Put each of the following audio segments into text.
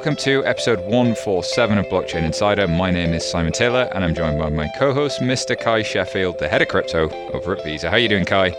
welcome to episode 147 of Blockchain Insider. My name is Simon Taylor and I'm joined by my co-host, Mr. Kai Sheffield, the head of crypto over at Visa. How are you doing, Kai?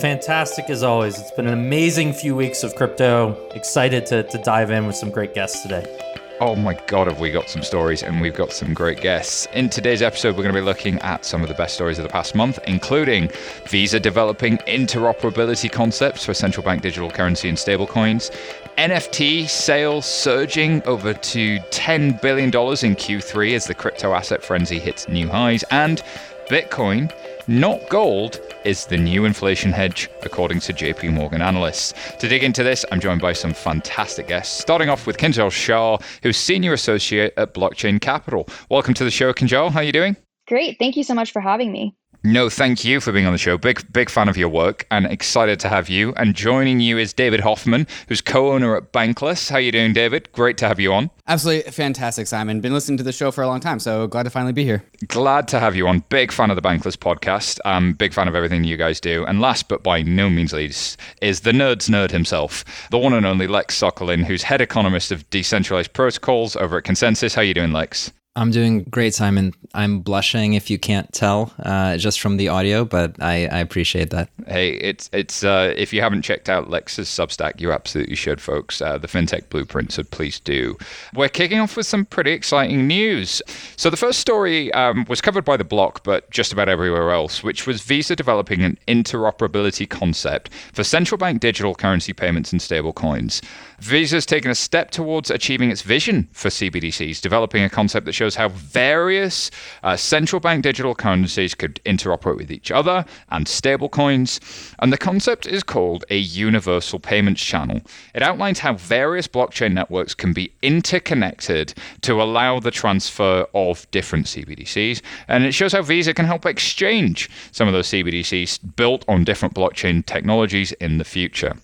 Fantastic as always. It's been an amazing few weeks of crypto. Excited to, to dive in with some great guests today. Oh my god, have we got some stories and we've got some great guests. In today's episode, we're going to be looking at some of the best stories of the past month, including Visa developing interoperability concepts for central bank digital currency and stablecoins, NFT sales surging over to $10 billion in Q3 as the crypto asset frenzy hits new highs, and Bitcoin not gold, is the new inflation hedge, according to JP Morgan analysts. To dig into this, I'm joined by some fantastic guests, starting off with Kinjal Shah, who's Senior Associate at Blockchain Capital. Welcome to the show, Kinjal. How are you doing? Great. Thank you so much for having me. No, thank you for being on the show. Big, big fan of your work and excited to have you. And joining you is David Hoffman, who's co-owner at Bankless. How you doing, David? Great to have you on. Absolutely fantastic, Simon. Been listening to the show for a long time, so glad to finally be here. Glad to have you on. Big fan of the Bankless podcast. Um, big fan of everything you guys do. And last but by no means least is the nerd's nerd himself, the one and only Lex Sokolin, who's head economist of decentralized protocols over at ConsenSys. How you doing, Lex? I'm doing great, Simon. I'm blushing if you can't tell uh, just from the audio, but I, I appreciate that. Hey, it's it's uh, if you haven't checked out Lex's Substack, you absolutely should, folks. Uh, the FinTech Blueprint, so please do. We're kicking off with some pretty exciting news. So the first story um, was covered by the block, but just about everywhere else, which was Visa developing an interoperability concept for central bank digital currency payments and stablecoins. Visa's taken a step towards achieving its vision for CBDCs, developing a concept that shows how various uh, central bank digital currencies could interoperate with each other and stablecoins. And the concept is called a universal payments channel. It outlines how various blockchain networks can be interconnected to allow the transfer of different CBDCs. And it shows how Visa can help exchange some of those CBDCs built on different blockchain technologies in the future.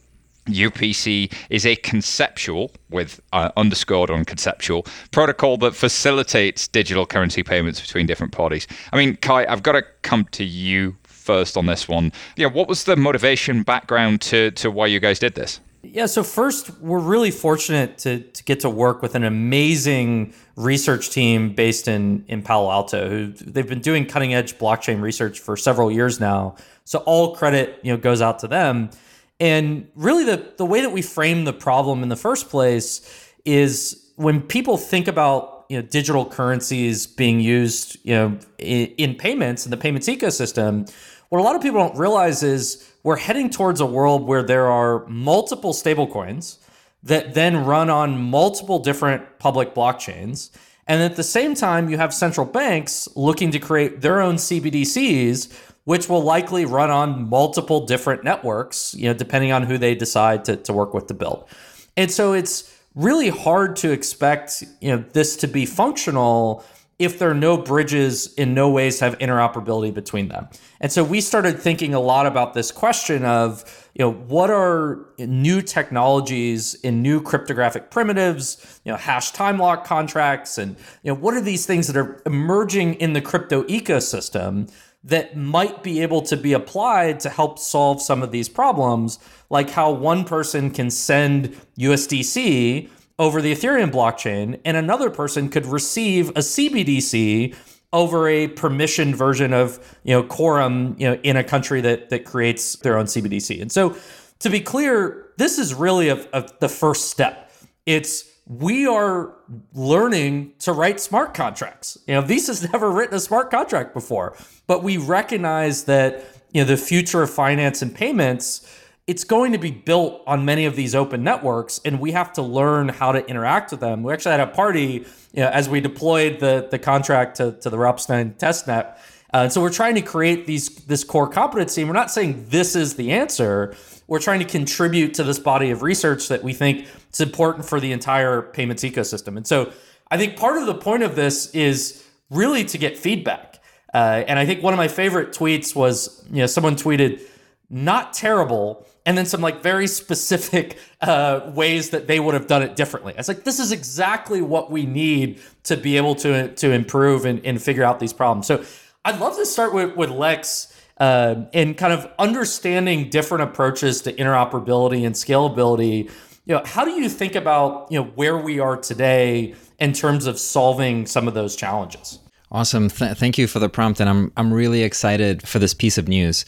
UPC is a conceptual, with uh, underscored on conceptual, protocol that facilitates digital currency payments between different parties. I mean, Kai, I've got to come to you first on this one. Yeah, what was the motivation background to, to why you guys did this? Yeah, so first, we're really fortunate to, to get to work with an amazing research team based in, in Palo Alto. Who they've been doing cutting edge blockchain research for several years now. So all credit you know goes out to them. And really, the, the way that we frame the problem in the first place is when people think about you know digital currencies being used you know in, in payments in the payments ecosystem, what a lot of people don't realize is we're heading towards a world where there are multiple stablecoins that then run on multiple different public blockchains. And at the same time, you have central banks looking to create their own CBDCs which will likely run on multiple different networks, you know, depending on who they decide to, to work with to build. And so it's really hard to expect, you know, this to be functional if there are no bridges in no ways have interoperability between them. And so we started thinking a lot about this question of, you know, what are new technologies in new cryptographic primitives, you know, hash time lock contracts, and you know, what are these things that are emerging in the crypto ecosystem that might be able to be applied to help solve some of these problems, like how one person can send USDC over the Ethereum blockchain and another person could receive a CBDC over a permissioned version of you know quorum you know in a country that that creates their own CBDC. And so to be clear, this is really a, a, the first step. It's we are learning to write smart contracts. You know, Visa's never written a smart contract before, but we recognize that you know the future of finance and payments it's going to be built on many of these open networks and we have to learn how to interact with them. We actually had a party you know, as we deployed the, the contract to, to the Ropsten testnet. Uh, and so we're trying to create these this core competency. And we're not saying this is the answer. We're trying to contribute to this body of research that we think is important for the entire payments ecosystem. And so I think part of the point of this is really to get feedback. Uh, and I think one of my favorite tweets was, you know, someone tweeted, not terrible, and then some like very specific uh, ways that they would have done it differently. It's like this is exactly what we need to be able to to improve and, and figure out these problems. So I'd love to start with with Lex uh, and kind of understanding different approaches to interoperability and scalability you know, how do you think about you know where we are today in terms of solving some of those challenges? Awesome. Th- thank you for the prompt, and I'm I'm really excited for this piece of news.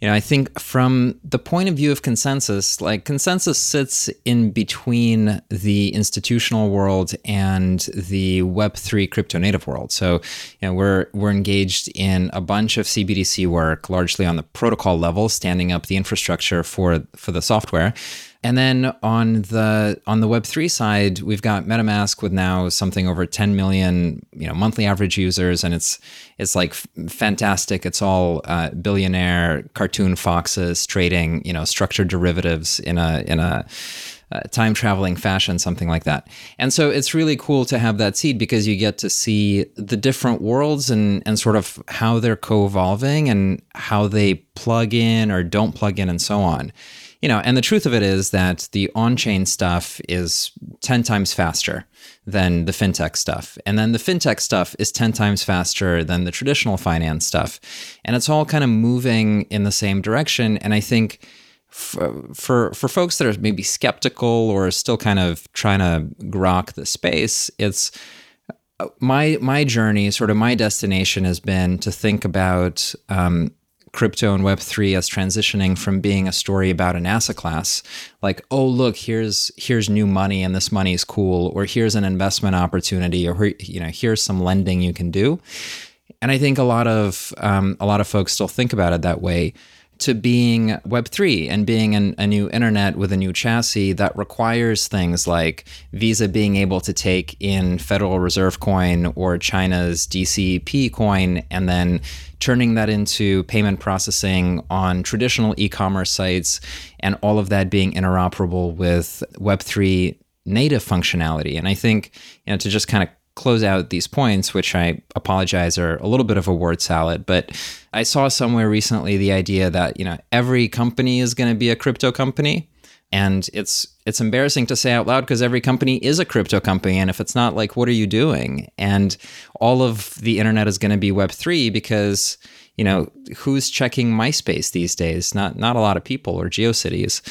You know, I think from the point of view of ConsenSys, like ConsenSys sits in between the institutional world and the Web3 crypto native world. So, you know, we're we're engaged in a bunch of CBDC work, largely on the protocol level, standing up the infrastructure for for the software. And then on the on the Web three side, we've got MetaMask with now something over 10 million you know monthly average users, and it's it's like fantastic. It's all uh, billionaire cartoon foxes trading you know structured derivatives in a in a uh, time traveling fashion, something like that. And so it's really cool to have that seed because you get to see the different worlds and, and sort of how they're co evolving and how they plug in or don't plug in and so on you know, and the truth of it is that the on chain stuff is 10 times faster than the fintech stuff. And then the fintech stuff is 10 times faster than the traditional finance stuff. And it's all kind of moving in the same direction. And I think for, for, for folks that are maybe skeptical or still kind of trying to grok the space, it's my my journey, sort of my destination, has been to think about um, crypto and web3 as transitioning from being a story about an asset class like oh look here's here's new money and this money is cool or here's an investment opportunity or you know here's some lending you can do. And i think a lot of um, a lot of folks still think about it that way to being Web3 and being an, a new internet with a new chassis that requires things like Visa being able to take in Federal Reserve coin or China's DCP coin and then turning that into payment processing on traditional e commerce sites and all of that being interoperable with Web3 native functionality. And I think, you know, to just kind of close out these points, which I apologize are a little bit of a word salad, but I saw somewhere recently the idea that, you know, every company is going to be a crypto company. And it's it's embarrassing to say out loud because every company is a crypto company. And if it's not, like, what are you doing? And all of the internet is going to be Web three because, you know, who's checking MySpace these days? Not not a lot of people or GeoCities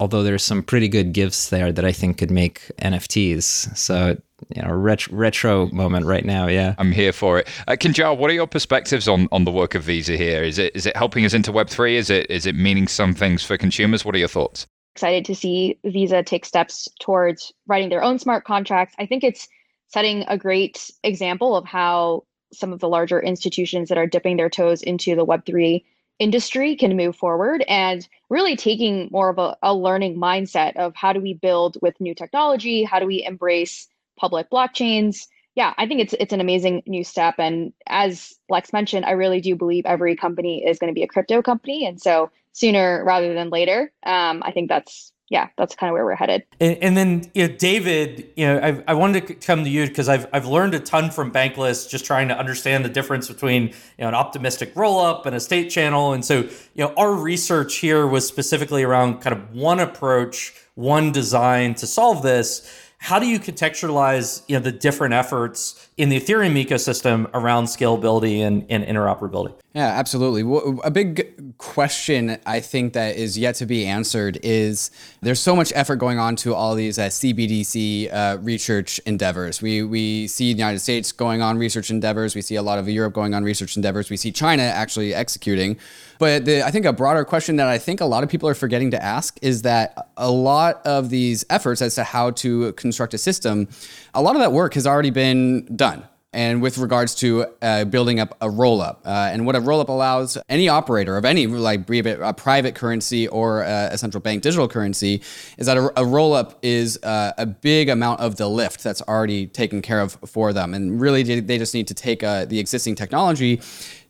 although there's some pretty good gifts there that I think could make NFTs. So you know, ret- retro moment right now. Yeah, I'm here for it. Uh, Kinjal, what are your perspectives on on the work of Visa here? Is it is it helping us into Web three? Is it is it meaning some things for consumers? What are your thoughts? Excited to see Visa take steps towards writing their own smart contracts. I think it's setting a great example of how some of the larger institutions that are dipping their toes into the Web three industry can move forward and really taking more of a, a learning mindset of how do we build with new technology how do we embrace public blockchains. Yeah i think it's it's an amazing new step. And as lex mentioned i really do believe every company is going to be a crypto company. And so sooner rather than later um, i think that's yeah, that's kind of where we're headed. And, and, then, you know, David, you know, I, I wanted to come to you because I've, I've learned a ton from Bankless just trying to understand the difference between, you know, an optimistic roll up and a state channel. And so, you know, our research here was specifically around kind of one approach, one design to solve this. How do you contextualize, you know, the different efforts in the Ethereum ecosystem around scalability and, and interoperability? Yeah, absolutely. A big question I think that is yet to be answered is there's so much effort going on to all these uh, CBDC uh, research endeavors. We we see the United States going on research endeavors. We see a lot of Europe going on research endeavors. We see China actually executing. But the, I think a broader question that I think a lot of people are forgetting to ask is that a lot of these efforts as to how to construct a system, a lot of that work has already been done and with regards to uh, building up a rollup. Uh, and what a rollup allows any operator of any, like be it a private currency or a, a central bank digital currency, is that a, a rollup is uh, a big amount of the lift that's already taken care of for them. And really, they just need to take uh, the existing technology,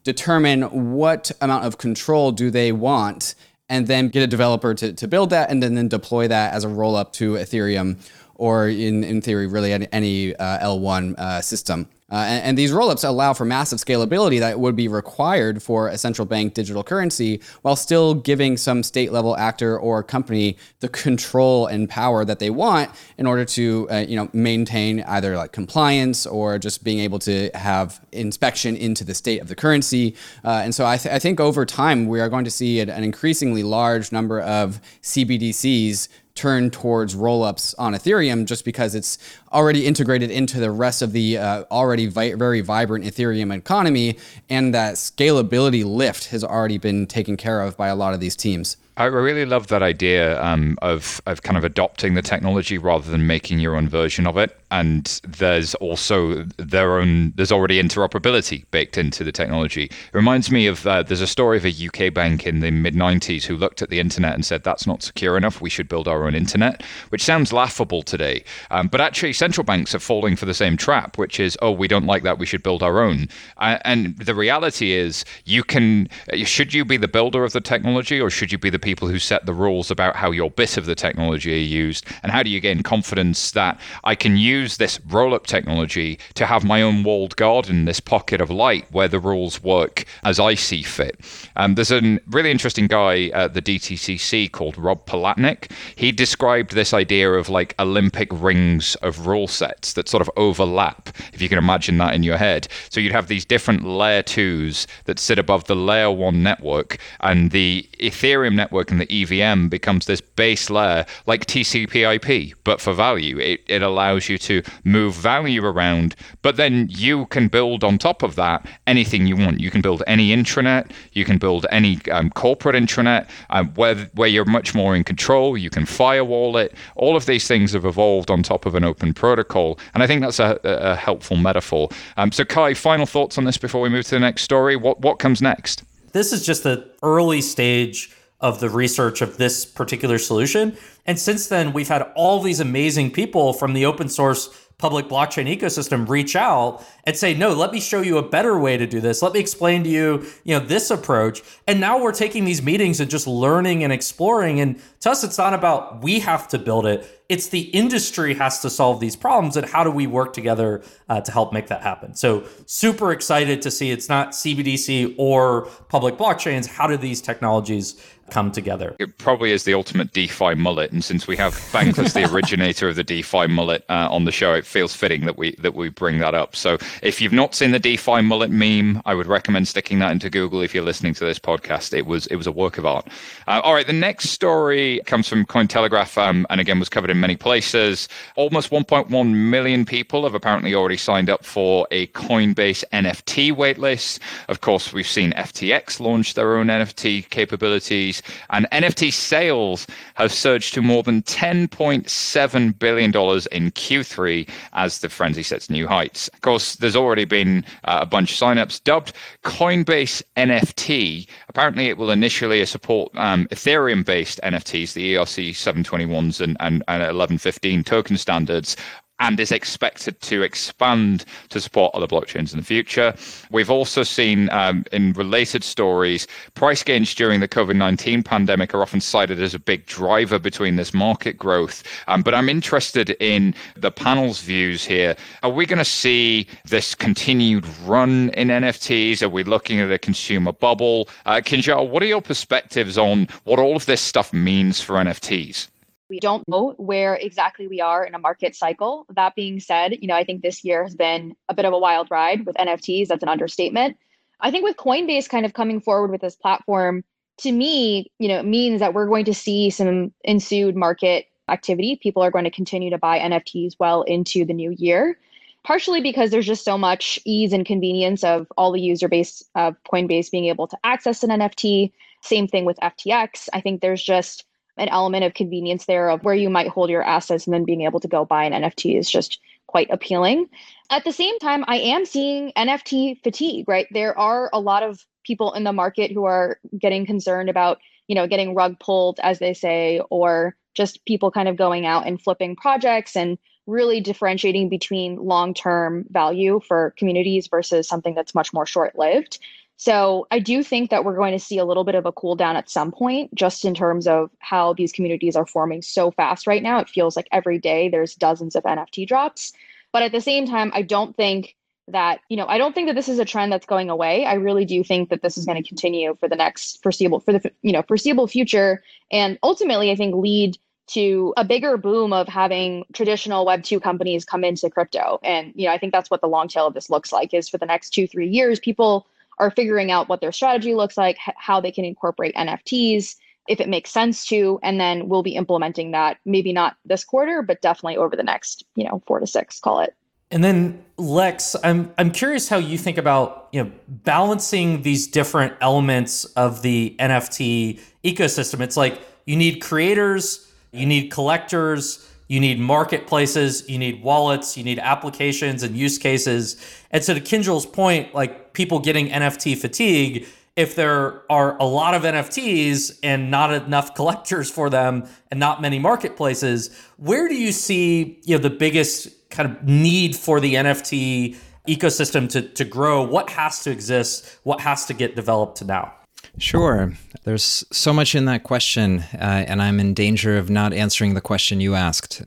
determine what amount of control do they want, and then get a developer to, to build that and then, then deploy that as a rollup to Ethereum or in, in theory, really any, any uh, L1 uh, system. Uh, and, and, these rollups allow for massive scalability that would be required for a central bank digital currency while still giving some state level actor or company the control and power that they want in order to uh, you know maintain either like compliance or just being able to have inspection into the state of the currency. Uh, and so I, th- I, think over time we are going to see an, an increasingly large number of CBDCs turn towards rollups on Ethereum just because it's already integrated into the rest of the uh, already vi- very vibrant Ethereum economy, and that scalability lift has already been taken care of by a lot of these teams. I really love that idea um, of of kind of adopting the technology rather than making your own version of it. And there's also their own. There's already interoperability baked into the technology. It reminds me of uh, there's a story of a UK bank in the mid '90s who looked at the internet and said that's not secure enough. We should build our own internet, which sounds laughable today. Um, but actually, central banks are falling for the same trap, which is oh we don't like that. We should build our own. Uh, and the reality is, you can. Should you be the builder of the technology, or should you be the people who set the rules about how your bit of the technology are used and how do you gain confidence that I can use this roll up technology to have my own walled garden, this pocket of light where the rules work as I see fit. Um, there's a really interesting guy at the DTCC called Rob Palatnick. He described this idea of like Olympic rings of rule sets that sort of overlap, if you can imagine that in your head. So you'd have these different layer twos that sit above the layer one network, and the Ethereum network and the EVM becomes this base layer like TCP/IP, but for value. It, it allows you to move value around, but then you can build on top of that anything you want. You can build any intranet, you can build any um, corporate intranet um, where where you're much more in control. You can firewall it. All of these things have evolved on top of an open protocol, and I think that's a, a helpful metaphor. Um, so, Kai, final thoughts on this before we move to the next story. What what comes next? This is just the early stage of the research of this particular solution. And since then, we've had all these amazing people from the open source public blockchain ecosystem reach out and say no let me show you a better way to do this. Let me explain to you you know this approach. And now we're taking these meetings and just learning and exploring. And to us it's not about we have to build it. It's the industry has to solve these problems. And how do we work together uh, to help make that happen? So super excited to see it's not cbdc or public blockchains. How do these technologies come together. It probably is the ultimate DeFi mullet, and since we have Bankless, the originator of the DeFi mullet, uh, on the show, it feels fitting that we that we bring that up. So, if you've not seen the DeFi mullet meme, I would recommend sticking that into Google if you're listening to this podcast. It was it was a work of art. Uh, all right, the next story comes from Cointelegraph, um, and again was covered in many places. Almost 1.1 million people have apparently already signed up for a Coinbase NFT waitlist. Of course, we've seen FTX launch their own NFT capabilities and NFT sales have surged to more than $10.7 billion in Q3 as the frenzy sets new heights. Of course, there's already been uh, a bunch of signups dubbed Coinbase NFT. Apparently, it will initially support um, Ethereum based NFTs, the ERC 721s and, and, and 1115 token standards, and is expected to expand to support other blockchains in the future. We've also seen um, in related stories, price gains during the COVID 19 pandemic are often cited as a big driver between this market growth. Um, but I'm interested in the panel's views here. Are we going to see this continued run in NFTs? Are we looking at a consumer bubble? Uh, Kinjal, what are your perspectives on what all of this stuff means for NFTs? We don't know where exactly we are in a market cycle. That being said, you know, I think this year has been a bit of a wild ride with NFTs. That's an understatement. I think with Coinbase kind of coming forward with this platform, to me, you know, it means that we're going to see some ensued market activity. People are going to continue to buy NFTs well into the new year, partially because there's just so much ease and convenience of all the user base of Coinbase being able to access an NFT. Same thing with FTX. I think there's just an element of convenience there of where you might hold your assets and then being able to go buy an NFT is just quite appealing. At the same time, I am seeing NFT fatigue, right? There are a lot of people in the market who are getting concerned about, you know, getting rug pulled, as they say, or just people kind of going out and flipping projects and really differentiating between long term value for communities versus something that's much more short lived. So I do think that we're going to see a little bit of a cool down at some point, just in terms of how these communities are forming so fast right now. It feels like every day there's dozens of NFT drops. But at the same time, I don't think that, you know, I don't think that this is a trend that's going away. I really do think that this is going to continue for the next foreseeable for the you know foreseeable future and ultimately I think lead to a bigger boom of having traditional web 2 companies come into crypto and you know i think that's what the long tail of this looks like is for the next 2 3 years people are figuring out what their strategy looks like, how they can incorporate NFTs, if it makes sense to, and then we'll be implementing that maybe not this quarter, but definitely over the next, you know, four to six, call it. And then Lex, I'm I'm curious how you think about you know balancing these different elements of the NFT ecosystem. It's like you need creators, you need collectors, you need marketplaces, you need wallets, you need applications and use cases. And so to Kinjal's point, like people getting NFT fatigue, if there are a lot of NFTs and not enough collectors for them and not many marketplaces, where do you see you know the biggest kind of need for the NFT ecosystem to, to grow? What has to exist? What has to get developed now? Sure. There's so much in that question, uh, and I'm in danger of not answering the question you asked.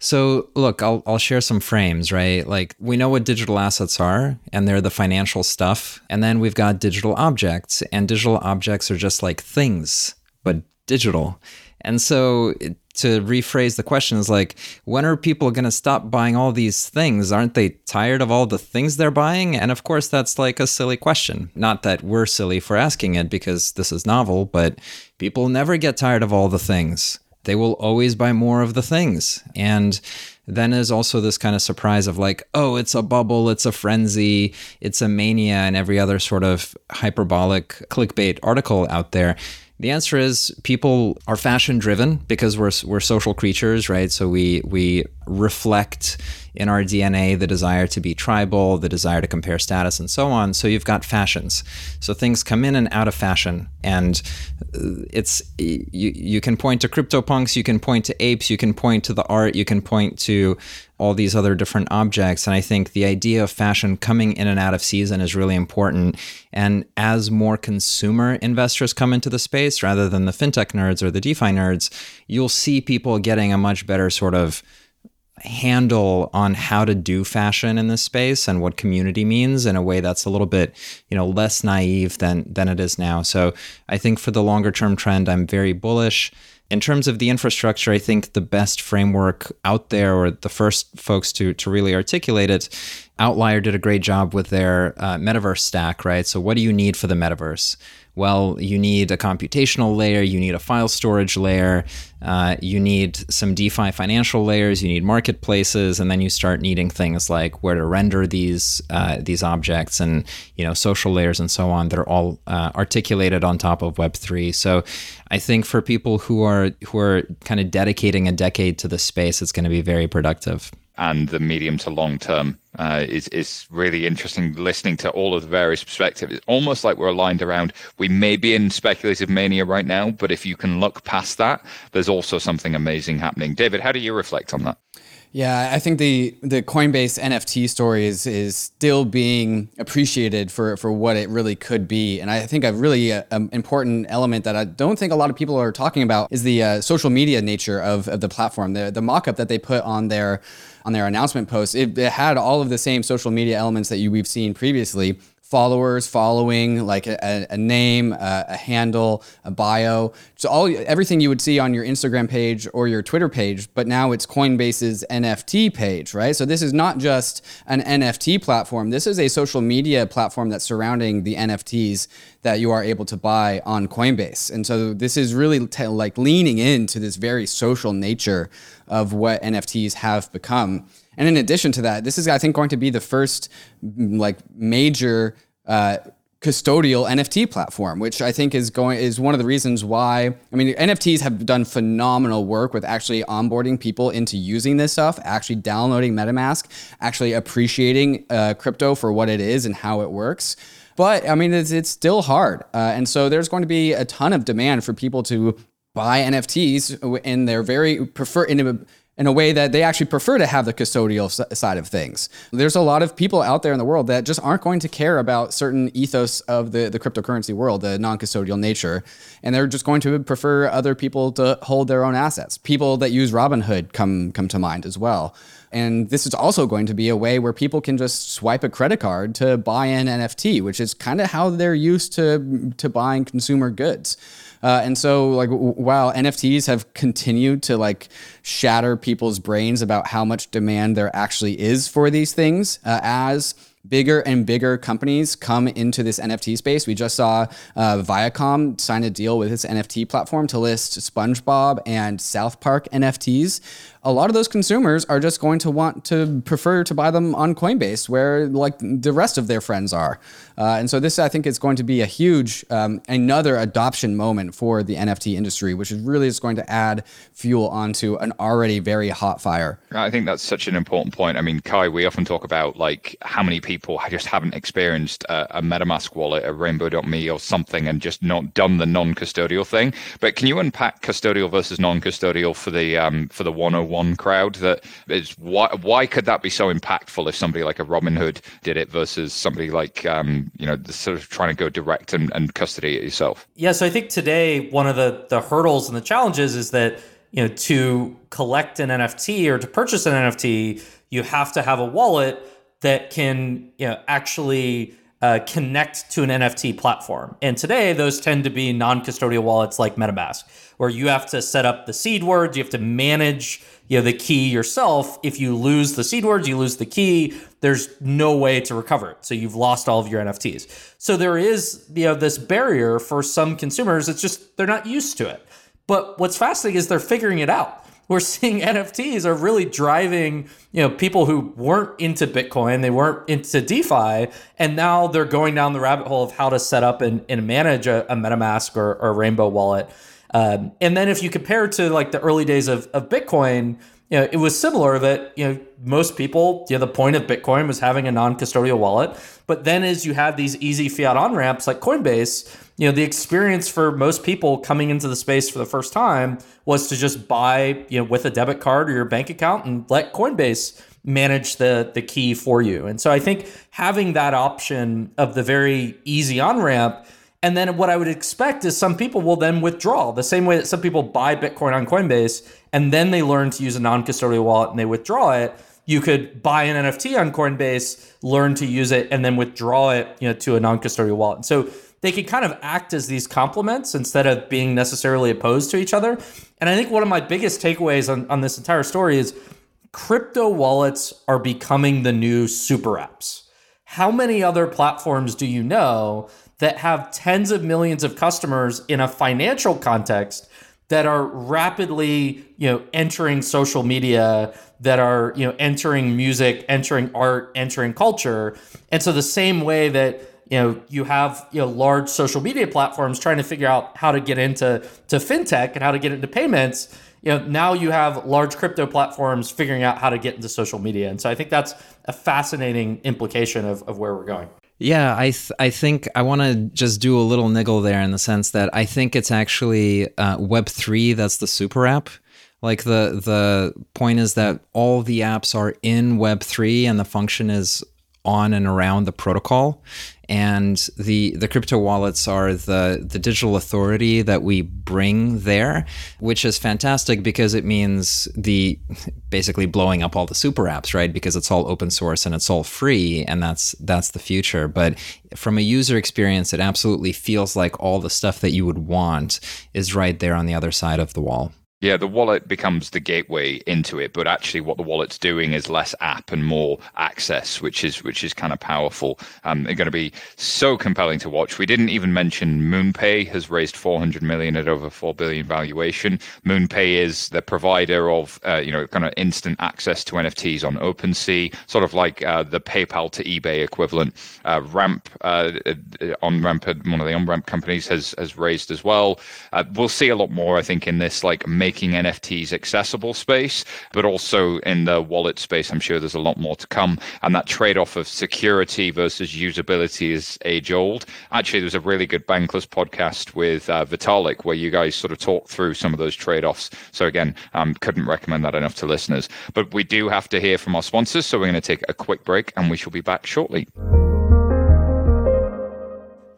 So, look, I'll, I'll share some frames, right? Like, we know what digital assets are, and they're the financial stuff. And then we've got digital objects, and digital objects are just like things, but digital. And so, to rephrase the question is like, when are people going to stop buying all these things? Aren't they tired of all the things they're buying? And of course, that's like a silly question. Not that we're silly for asking it because this is novel, but people never get tired of all the things. They will always buy more of the things. And then there's also this kind of surprise of like, oh, it's a bubble, it's a frenzy, it's a mania, and every other sort of hyperbolic clickbait article out there. The answer is people are fashion driven because we're we're social creatures, right? So we we reflect in our DNA the desire to be tribal, the desire to compare status, and so on. So you've got fashions. So things come in and out of fashion, and uh, it's you. You can point to CryptoPunks, you can point to apes, you can point to the art, you can point to all these other different objects. And I think the idea of fashion coming in and out of season is really important. And as more consumer investors come into the space rather than the fintech nerds or the DeFi nerds, you'll see people getting a much better sort of handle on how to do fashion in this space and what community means in a way that's a little bit you know less naive than than it is now so i think for the longer term trend i'm very bullish in terms of the infrastructure, I think the best framework out there, or the first folks to to really articulate it, Outlier did a great job with their uh, metaverse stack, right? So, what do you need for the metaverse? Well, you need a computational layer, you need a file storage layer, uh, you need some DeFi financial layers, you need marketplaces, and then you start needing things like where to render these uh, these objects and you know social layers and so on that are all uh, articulated on top of Web three. So, I think for people who are who are kind of dedicating a decade to the space, it's going to be very productive and the medium to long term uh, is is really interesting. Listening to all of the various perspectives, it's almost like we're aligned around. We may be in speculative mania right now, but if you can look past that, there's also something amazing happening. David, how do you reflect on that? Yeah, I think the the Coinbase NFT story is is still being appreciated for for what it really could be, and I think a really uh, um, important element that I don't think a lot of people are talking about is the uh, social media nature of, of the platform. The the mockup that they put on their on their announcement post, it, it had all of the same social media elements that you we've seen previously followers, following, like a, a name, a, a, handle, a bio. So all everything you would see on your Instagram page or your Twitter page, but now it's Coinbase's NFT page, right? So this is not just an NFT platform. This is a social media platform that's surrounding the NFTs that you are able to buy on Coinbase. And so this is really t- like leaning into this very social nature of what NFTs have become. And in addition to that, this is, I think, going to be the first like major uh, custodial NFT platform, which I think is going is one of the reasons why. I mean, NFTs have done phenomenal work with actually onboarding people into using this stuff, actually downloading MetaMask, actually appreciating uh, crypto for what it is and how it works. But I mean, it's, it's still hard, uh, and so there's going to be a ton of demand for people to buy NFTs, in they're very prefer in a in a way that they actually prefer to have the custodial side of things. There's a lot of people out there in the world that just aren't going to care about certain ethos of the, the cryptocurrency world, the non custodial nature, and they're just going to prefer other people to hold their own assets. People that use Robinhood come, come to mind as well. And this is also going to be a way where people can just swipe a credit card to buy an NFT, which is kind of how they're used to, to buying consumer goods. Uh, and so like while NFTs have continued to like shatter people's brains about how much demand there actually is for these things, uh, as bigger and bigger companies come into this NFT space. We just saw uh, Viacom sign a deal with its NFT platform to list SpongeBob and South Park NFTs a lot of those consumers are just going to want to prefer to buy them on Coinbase, where like the rest of their friends are. Uh, and so this, I think, is going to be a huge um, another adoption moment for the NFT industry, which is really is going to add fuel onto an already very hot fire. I think that's such an important point. I mean, Kai, we often talk about like how many people just haven't experienced a, a MetaMask wallet, a Rainbow.me or something, and just not done the non-custodial thing. But can you unpack custodial versus non-custodial for the um, for the 101? one crowd that is why why could that be so impactful if somebody like a Robinhood did it versus somebody like um, you know sort of trying to go direct and, and custody it yourself? Yeah, so I think today one of the the hurdles and the challenges is that you know to collect an NFT or to purchase an NFT, you have to have a wallet that can you know actually uh, connect to an NFT platform. And today, those tend to be non custodial wallets like MetaMask, where you have to set up the seed words, you have to manage you know, the key yourself. If you lose the seed words, you lose the key. There's no way to recover it. So you've lost all of your NFTs. So there is you know, this barrier for some consumers. It's just they're not used to it. But what's fascinating is they're figuring it out we're seeing NFTs are really driving, you know, people who weren't into Bitcoin, they weren't into DeFi, and now they're going down the rabbit hole of how to set up and, and manage a, a MetaMask or, or, a Rainbow wallet. Um, and then if you compare to like the early days of, of Bitcoin, you know, it was similar that, you know, most people, you know, the point of Bitcoin was having a non-custodial wallet. But then as you have these easy fiat on-ramps like Coinbase, you know the experience for most people coming into the space for the first time was to just buy you know with a debit card or your bank account and let coinbase manage the the key for you. And so i think having that option of the very easy on ramp and then what i would expect is some people will then withdraw. The same way that some people buy bitcoin on coinbase and then they learn to use a non-custodial wallet and they withdraw it. You could buy an NFT on Coinbase, learn to use it, and then withdraw it, you know, to a non-custodial wallet. And so they could kind of act as these complements instead of being necessarily opposed to each other. And I think one of my biggest takeaways on, on this entire story is crypto wallets are becoming the new super apps. How many other platforms do you know that have tens of millions of customers in a financial context that are rapidly, you know, entering social media, that are, you know, entering music, entering art, entering culture. And so the same way that you know you have you know large social media platforms trying to figure out how to get into to fintech and how to get into payments. You know now you have large crypto platforms figuring out how to get into social media. And so i think that's a fascinating implication of, of where we're going. Yeah, I th- I think I want to just do a little niggle there in the sense that I think it's actually uh, Web three that's the super app. Like the the point is that all the apps are in Web three, and the function is on and around the protocol and the the crypto wallets are the the digital authority that we bring there which is fantastic because it means the basically blowing up all the super apps right? Because it's all open source and it's all free and that's that's the future. But from a user experience it absolutely feels like all the stuff that you would want is right there on the other side of the wall yeah, the wallet becomes the gateway into it, but actually, what the wallet's doing is less app and more access, which is which is kind of powerful. Um, they're going to be so compelling to watch. We didn't even mention MoonPay has raised 400 million at over 4 billion valuation. MoonPay is the provider of uh, you know kind of instant access to NFTs on OpenSea, sort of like uh, the PayPal to eBay equivalent. Uh, Ramp uh, on Ramp, one of the on Ramp companies, has has raised as well. Uh, we'll see a lot more, I think, in this like make making NFTs accessible space, but also in the wallet space, I'm sure there's a lot more to come. And that trade off of security versus usability is age old. Actually, there's a really good Bankless podcast with uh, Vitalik where you guys sort of talk through some of those trade offs. So, again, um, couldn't recommend that enough to listeners. But we do have to hear from our sponsors. So, we're going to take a quick break and we shall be back shortly.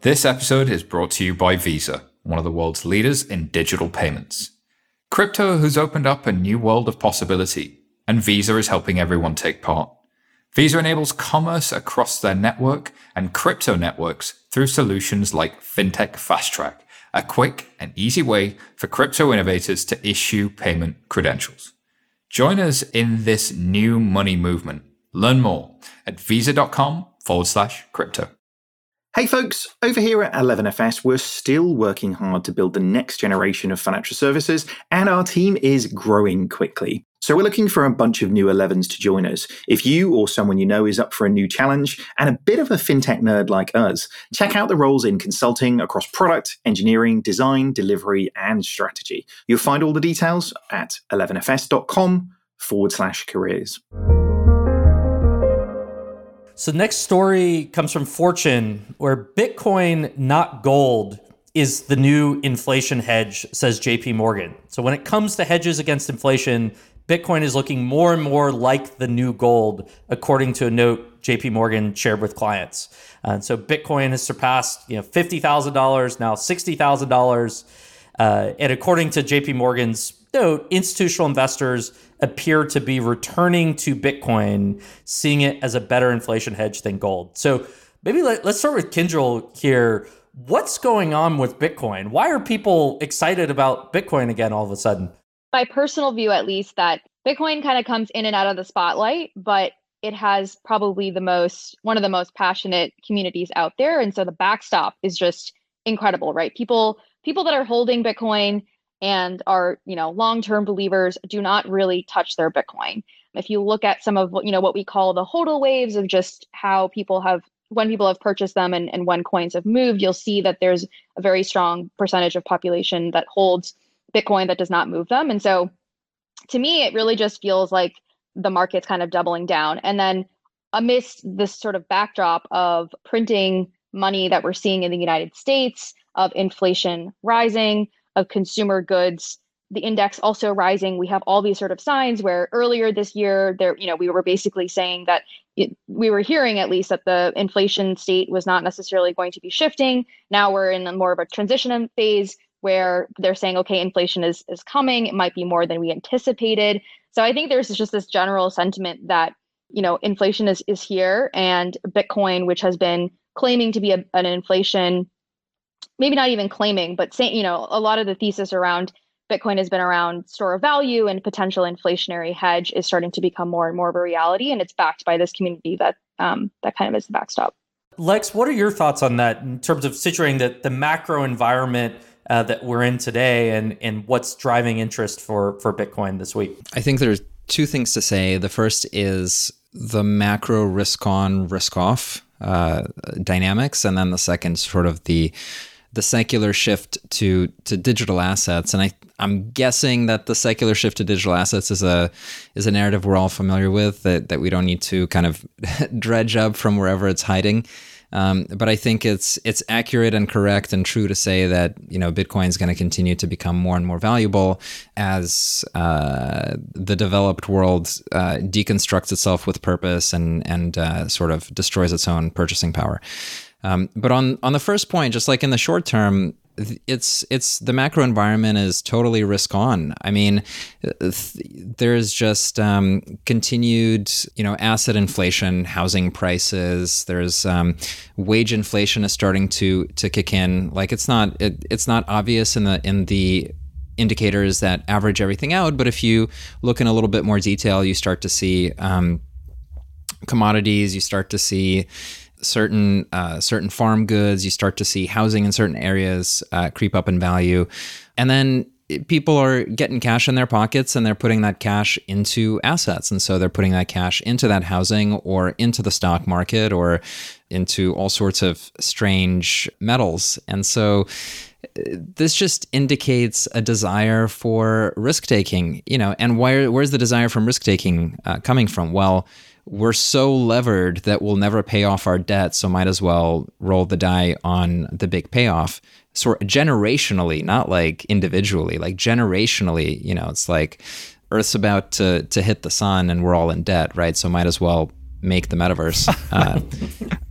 This episode is brought to you by Visa, one of the world's leaders in digital payments. Crypto has opened up a new world of possibility, and Visa is helping everyone take part. Visa enables commerce across their network and crypto networks through solutions like FinTech Fast Track, a quick and easy way for crypto innovators to issue payment credentials. Join us in this new money movement. Learn more at visa.com forward slash crypto. Hey folks, over here at 11FS, we're still working hard to build the next generation of financial services, and our team is growing quickly. So we're looking for a bunch of new 11s to join us. If you or someone you know is up for a new challenge and a bit of a fintech nerd like us, check out the roles in consulting across product, engineering, design, delivery, and strategy. You'll find all the details at 11fs.com forward slash careers. So, next story comes from Fortune, where Bitcoin, not gold, is the new inflation hedge, says JP Morgan. So, when it comes to hedges against inflation, Bitcoin is looking more and more like the new gold, according to a note JP Morgan shared with clients. And so, Bitcoin has surpassed you know $50,000, now $60,000. Uh, and according to JP Morgan's note, institutional investors appear to be returning to Bitcoin, seeing it as a better inflation hedge than gold. So maybe let, us start with Kinjal here. What's going on with Bitcoin? Why are people excited about Bitcoin again all of a sudden? My personal view, at least, that Bitcoin kind of comes in and out of the spotlight, but it has probably the most one of the most passionate communities out there and so the backstop is just incredible right people people that are holding bitcoin and are you know long-term believers do not really touch their bitcoin. If you look at some of you know what we call the hodl waves of just how people have when people have purchased them and, and when coins have moved you'll see that there's a very strong percentage of population that holds bitcoin that does not move them. And so to me it really just feels like the market's kind of doubling down. And then amidst this sort of backdrop of printing money that we're seeing in the united states of inflation rising of consumer goods the index also rising. We have all these sort of signs where earlier this year there you know we were basically saying that it, we were hearing at least that the inflation state was not necessarily going to be shifting. Now we're in more of a transition phase where they're saying okay inflation is is coming. It might be more than we anticipated. So i think there's just this general sentiment that you know inflation is is here and bitcoin which has been claiming to be a, an inflation maybe not even claiming, but saying, you know, a lot of the thesis around Bitcoin has been around store of value and potential inflationary hedge is starting to become more and more of a reality, and it's backed by this community that um, that kind of is the backstop. Lex, what are your thoughts on that in terms of situating the, the macro environment uh, that we're in today and, and what's driving interest for, for Bitcoin this week? I think there's two things to say. The first is the macro risk on, risk off uh, dynamics, and then the second, sort of the the secular shift to to digital assets, and I I'm guessing that the secular shift to digital assets is a is a narrative we're all familiar with that that we don't need to kind of dredge up from wherever it's hiding. Um, but I think it's it's accurate and correct and true to say that you know Bitcoin is going to continue to become more and more valuable as uh, the developed world uh, deconstructs itself with purpose and and uh, sort of destroys its own purchasing power. Um, but on on the first point, just like in the short term, it's it's the macro environment is totally risk on. I mean, there's just um, continued you know asset inflation, housing prices. There's um, wage inflation is starting to to kick in. Like it's not it, it's not obvious in the in the indicators that average everything out, but if you look in a little bit more detail, you start to see um, commodities. You start to see certain uh, certain farm goods. You start to see housing in certain areas uh, creep up in value, and then people are getting cash in their pockets and they're putting that cash into assets, and so they're putting that cash into that housing or into the stock market or into all sorts of strange metals, and so this just indicates a desire for risk taking, you know. And where where's the desire from risk taking uh, coming from? Well, we're so levered that we'll never pay off our debt, so might as well roll the die on the big payoff. Sort generationally, not like individually, like generationally, you know, it's like Earth's about to to hit the sun and we're all in debt, right? So might as well make the metaverse. Uh,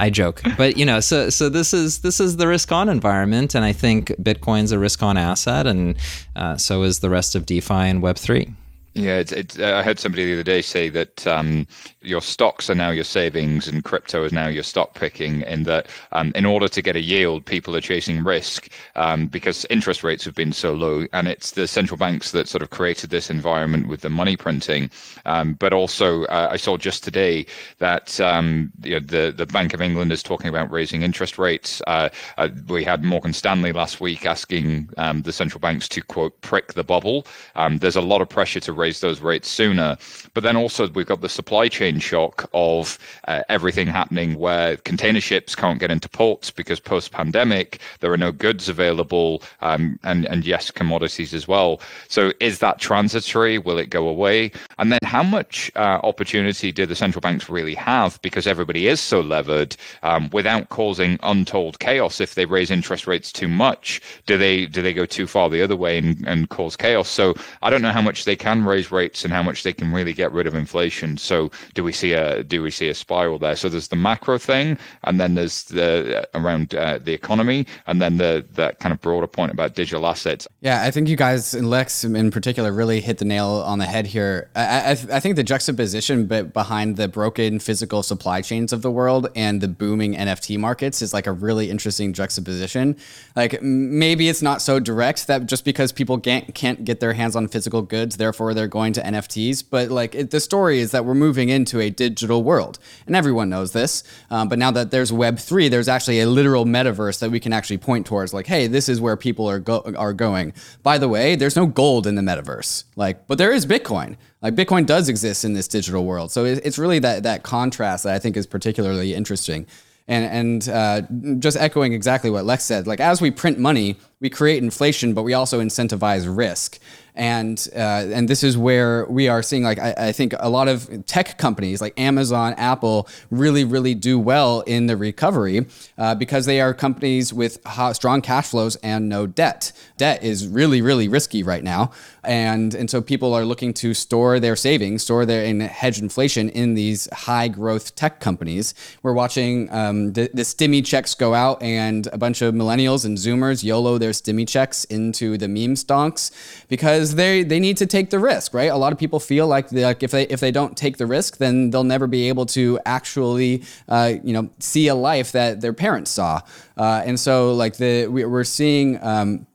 I joke, but you know, so so this is this is the risk on environment, and I think Bitcoin's a risk on asset, and uh, so is the rest of DeFi and Web three. Yeah, it's, it's, uh, I heard somebody the other day say that um, your stocks are now your savings and crypto is now your stock picking, and that um, in order to get a yield, people are chasing risk um, because interest rates have been so low. And it's the central banks that sort of created this environment with the money printing. Um, but also, uh, I saw just today that um, you know, the, the Bank of England is talking about raising interest rates. Uh, uh, we had Morgan Stanley last week asking um, the central banks to, quote, prick the bubble. there's a lot of pressure to raise raise those rates sooner. But then also we've got the supply chain shock of uh, everything happening where container ships can't get into ports because post pandemic there are no goods available, um, and and yes, commodities as well. So is that transitory? Will it go away? And then how much uh, opportunity do the central banks really have because everybody is so levered um, without causing untold chaos? If they raise interest rates too much, do they do they go too far the other way and, and cause chaos? So I don't know how much they can raise raise rates and how much they can really get rid of inflation. So do we see a do we see a spiral there? So there's the macro thing, and then there's the uh, around uh, the economy, and then the that kind of broader point about digital assets. Yeah, I think you guys and Lex in particular really hit the nail on the head here. I, I, I think the juxtaposition behind the broken physical supply chains of the world and the booming NFT markets is like a really interesting juxtaposition. Like maybe it's not so direct that just because people can't can't get their hands on physical goods, therefore they're going to NFTs, but like it, the story is that we're moving into a digital world, and everyone knows this. Um, but now that there's Web three, there's actually a literal metaverse that we can actually point towards. Like, hey, this is where people are go- are going. By the way, there's no gold in the metaverse, like, but there is Bitcoin. Like Bitcoin does exist in this digital world, so it, it's really that that contrast that I think is particularly interesting. And, and uh, just echoing exactly what Lex said, like as we print money, we create inflation, but we also incentivize risk and uh, and this is where we are seeing like I, I, think a lot of tech companies like Amazon, Apple really really do well in the recovery uh, because they are companies with strong cash flows and no debt. Debt is really really risky right now, and and so people are looking to store their savings, store their and hedge inflation in these high growth tech companies. We're watching um, the, the stimmy checks go out, and a bunch of millennials and Zoomers YOLO their stimmy checks into the meme stonks because because they they need to take the risk, right? A lot of people feel like, they, like if they if they don't take the risk, then they'll never be able to actually uh, you know see a life that their parents saw, uh, and so like the we, are seeing. Um,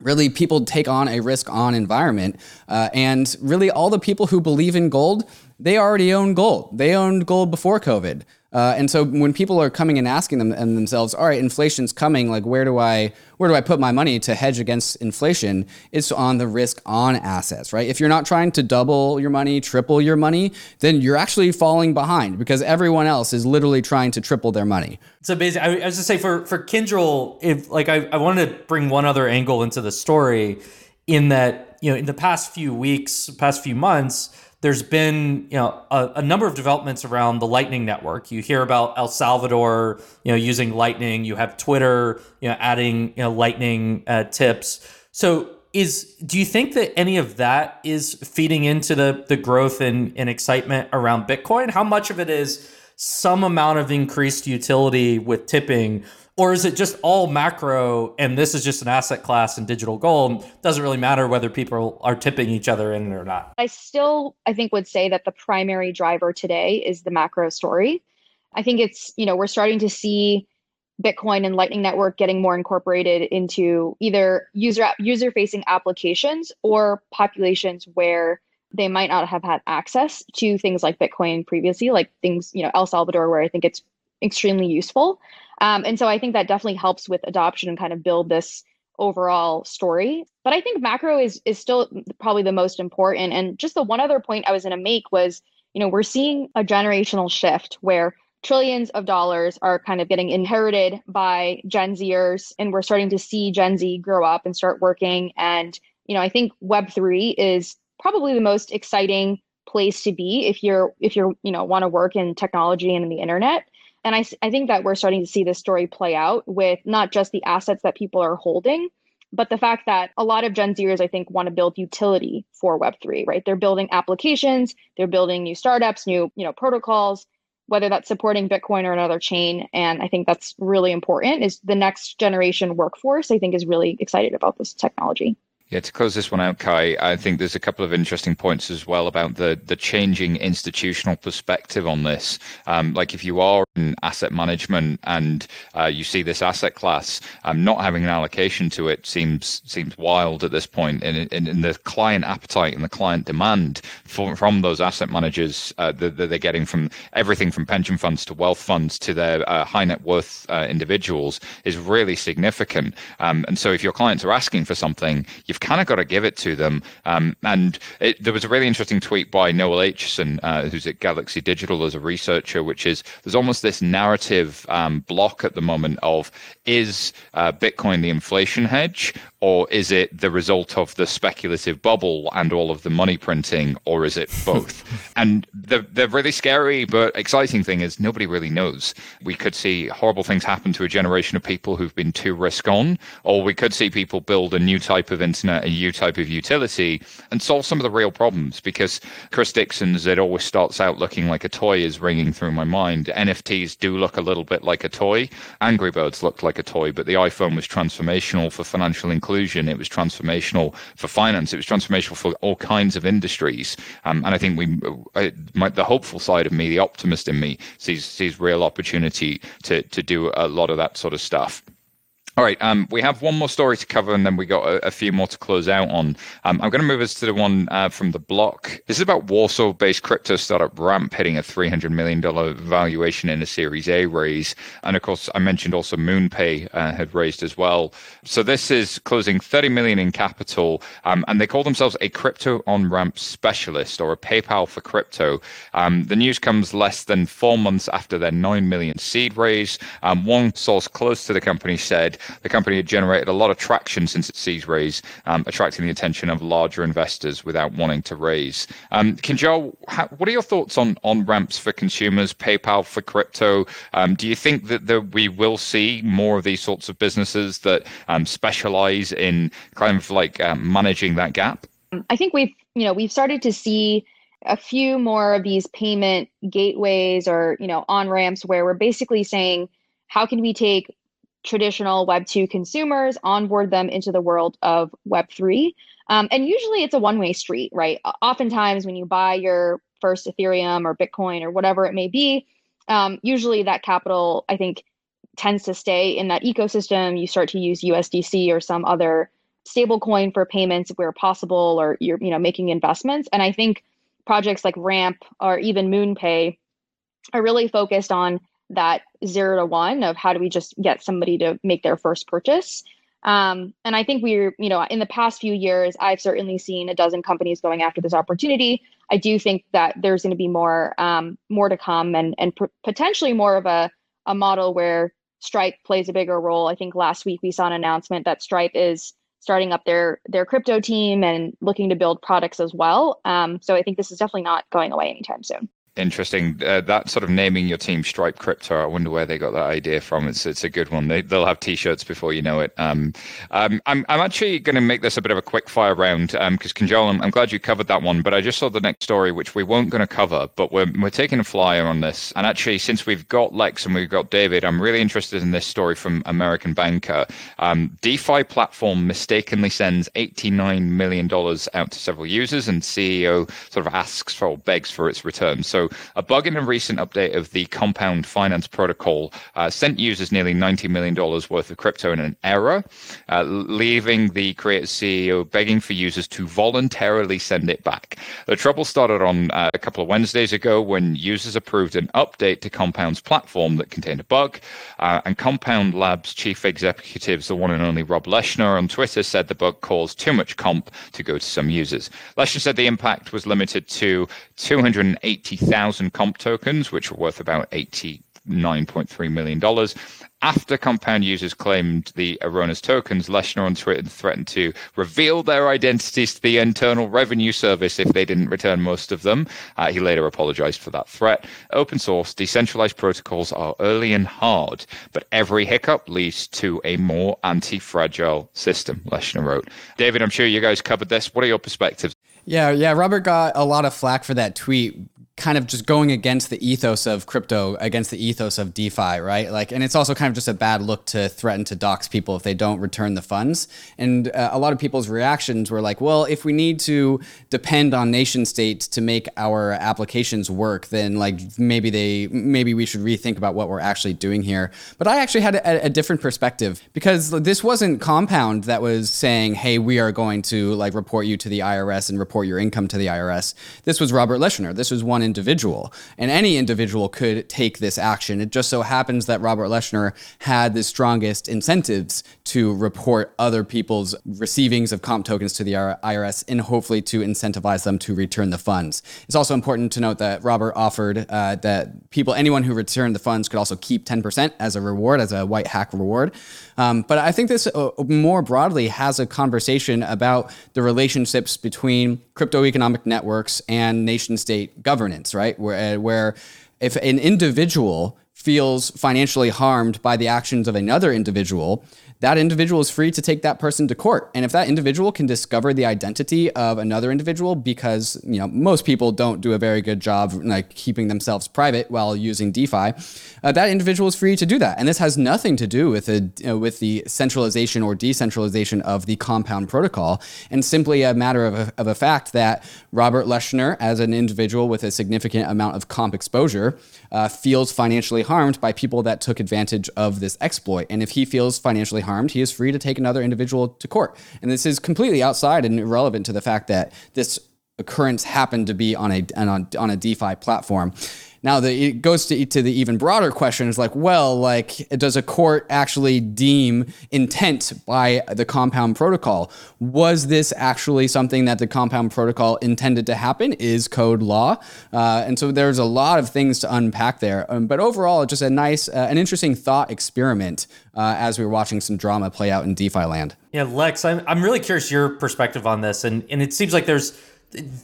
really, people take on a risk on environment, uh, and really, all the people who believe in gold, they already own gold. They owned gold before COVID. Uh, and so when people are coming and asking them and themselves, all right, inflation's coming, like where do I where do I put my money to hedge against inflation? It's on the risk on assets, right? If you're not trying to double your money, triple your money, then you're actually falling behind because everyone else is literally trying to triple their money. It's amazing. I, I was just say for for Kinjal, if like I, I wanted to bring one other angle into the story, in that you know in the past few weeks, past few months there's been you know a, a, number of developments around the lightning network. You hear about el salvador you know using lightning. You have twitter you know adding you know lightning uh, tips. So is do you think that any of that is feeding into the the growth and, and excitement around bitcoin? How much of it is some amount of increased utility with tipping or is it just all macro and this is just an asset class and digital gold? Doesn't really matter whether people are tipping each other in or not. I still, I think, would say that the primary driver today is the macro story. I think it's, you know, we're starting to see Bitcoin and Lightning Network getting more incorporated into either user user facing applications or populations where they might not have had access to things like Bitcoin previously, like things, you know, El Salvador, where I think it's extremely useful. Um, and so I think that definitely helps with adoption and kind of build this overall story. But I think macro is is still probably the most important. And just the one other point I was going to make was, you know, we're seeing a generational shift where trillions of dollars are kind of getting inherited by Gen Zers, and we're starting to see Gen Z grow up and start working. And you know, I think Web three is probably the most exciting place to be if you're if you're you know want to work in technology and in the internet and I, I think that we're starting to see this story play out with not just the assets that people are holding, but the fact that a lot of Gen Zers, I think, want to build utility for Web3, right? They're building applications, they're building new startups, new, you know, protocols, whether that's supporting Bitcoin or another chain. And I think that's really important is the next generation workforce, I think, is really excited about this technology. Yeah, to close this one out, Cuy, I think there's a couple of interesting points as well about the the changing institutional perspective on this. Um, like if you are in asset management and uh, you see this asset class, um, not having an allocation to it seems seems wild at this point. And, and, and the client appetite and the client demand for, from those asset managers uh, that, that, they're getting from everything from pension funds to wealth funds to their uh, high net worth uh, individuals is really significant. Um, and so if your clients are asking for something, you you've kind of got to give it to them. Um, and it, there was a really interesting tweet by Noelle Acheson, uh, who's at Galaxy Digital as a researcher, which is there's almost this narrative um, block at the moment of is uh, Bitcoin the inflation hedge or is it the result of the speculative bubble and all of the money printing, or is it both? and the the really scary but exciting thing is nobody really knows. We could see horrible things happen to a generation of people who've been too risk on, or we could see people build a new type of internet, a new type of utility, and solve some of the real problems. Because Chris Dixon's "It always starts out looking like a toy" is ringing through my mind. NFTs do look a little bit like a toy. Angry Birds looked like a toy, but the iPhone was transformational for financial inclusion inclusion. It was transformational for finance. It was transformational for all kinds of industries. Um, and I think we, uh, my, the hopeful side of me, the optimist in me, sees sees real opportunity to to do a lot of that sort of stuff. All right, um, we have one more story to cover, and then we got a, a few more to close out on. Um, I'm going to move us to the one uh, from the block. This is about Warsaw-based crypto startup Ramp hitting a 300 million dollar valuation in a Series A raise, and of course, I mentioned also MoonPay uh, had raised as well. So this is closing 30 million in capital, um, and they call themselves a crypto on ramp specialist or a PayPal for crypto. Um, the news comes less than four months after their 9 million seed raise. Um, one source close to the company said the company had generated a lot of traction since its seed raise, um, attracting the attention of larger investors without wanting to raise. Um, Kinjal, what are your thoughts on, on ramps for consumers, PayPal for crypto? Um, do you think that we will see more of these sorts of businesses that um, specialize in kind of like um, managing that gap? I think we've, you know, we've started to see a few more of these payment gateways or, you know, on ramps where we're basically saying, how can we take traditional Web 2 consumers, onboard them into the world of Web 3. Um, and usually it's a one way street, right? Oftentimes, when you buy your first Ethereum or Bitcoin or whatever it may be, um, usually that capital, I think, tends to stay in that ecosystem. You start to use USDC or some other stablecoin for payments where possible, or you're you know making investments. And I think projects like Ramp or even MoonPay are really focused on that zero to one of how do we just get somebody to make their first purchase. Um, and I think we're, you know, in the past few years, I've certainly seen a dozen companies going after this opportunity. I do think that there's going to be more, um, more to come, and and potentially more of a a model where Stripe plays a bigger role. I think last week we saw an announcement that Stripe is starting up their their crypto team and looking to build products as well. Um, so I think this is definitely not going away anytime soon interesting. Uh, that sort of naming your team Stripe Crypto, I wonder where they got that idea from. It's it's a good one. They, they'll have T-shirts before you know it. Um, um, I'm I'm actually going to make this a bit of a quick fire round because um, Kinjal, I'm, I'm, glad you covered that one. But I just saw the next story, which we weren't going to cover, but we're we're taking a flyer on this. And actually, since we've got Lex and we've got David, I'm really interested in this story from American Banker. Um, DeFi platform mistakenly sends 89 million dollars out to several users, and CEO sort of asks for or begs for its return. So a bug in a recent update of the Compound Finance Protocol uh, sent users nearly $90 million worth of crypto in an error, uh, leaving the creator CEO begging for users to voluntarily send it back. The trouble started on uh, a couple of Wednesdays ago when users approved an update to Compound's platform that contained a bug, uh, and Compound Labs chief executives, the one and only Rob Leshner on Twitter, said the bug caused too much comp to go to some users. Leshner said the impact was limited to 280,000 thousand comp tokens, which were worth about $89.3 million. After Compound users claimed the erroneous tokens, Leshner on Twitter threatened to reveal their identities to the Internal Revenue Service if they didn't return most of them. Uh, he later apologized for that threat. Open source, decentralized protocols are early and hard, but every hiccup leads to a more anti fragile system, Leshner wrote. David, I'm sure you guys covered this. What are your perspectives? Yeah, yeah. Robert got a lot of flack for that tweet kind of just going against the ethos of crypto, against the ethos of DeFi, right? Like, and it's also kind of just a bad look to threaten to dox people if they don't return the funds. And uh, a lot of people's reactions were like, well, if we need to depend on nation states to make our applications work, then like maybe they, maybe we should rethink about what we're actually doing here. But I actually had a, a different perspective because this wasn't Compound that was saying, hey, we are going to like report you to the IRS and report your income to the IRS. This was Robert Leshner. This was one individual. And any individual could take this action. It just so happens that Robert Leshner had the strongest incentives to report other people's receivings of comp tokens to the IRS and hopefully to incentivize them to return the funds. It's also important to note that Robert offered uh, that people, anyone who returned the funds, could also keep 10% as a reward, as a white hack reward. Um, but I think this uh, more broadly has a conversation about the relationships between crypto economic networks and nation state governance, right? Where, uh, where if an individual feels financially harmed by the actions of another individual, that individual is free to take that person to court. And if that individual can discover the identity of another individual, because you know most people don't do a very good job like keeping themselves private while using DeFi, uh, that individual is free to do that. And this has nothing to do with a, uh, with the centralization or decentralization of the Compound protocol, and simply a matter of a, of a fact that Robert Leshner, as an individual with a significant amount of comp exposure, uh, feels financially harmed by people that took advantage of this exploit. And if he feels financially harmed, he is free to take another individual to court. And this is completely outside and irrelevant to the fact that this occurrence happened to be on a on a, on a DeFi platform. Now, the, it goes to, to the even broader question is like, well, like, does a court actually deem intent by the compound protocol? Was this actually something that the compound protocol intended to happen? Is code law? Uh, and so there's a lot of things to unpack there. Um, but overall, just a nice, uh, an interesting thought experiment uh, as we were watching some drama play out in DeFi land. Yeah, Lex, I'm, I'm really curious your perspective on this. And, and it seems like there's,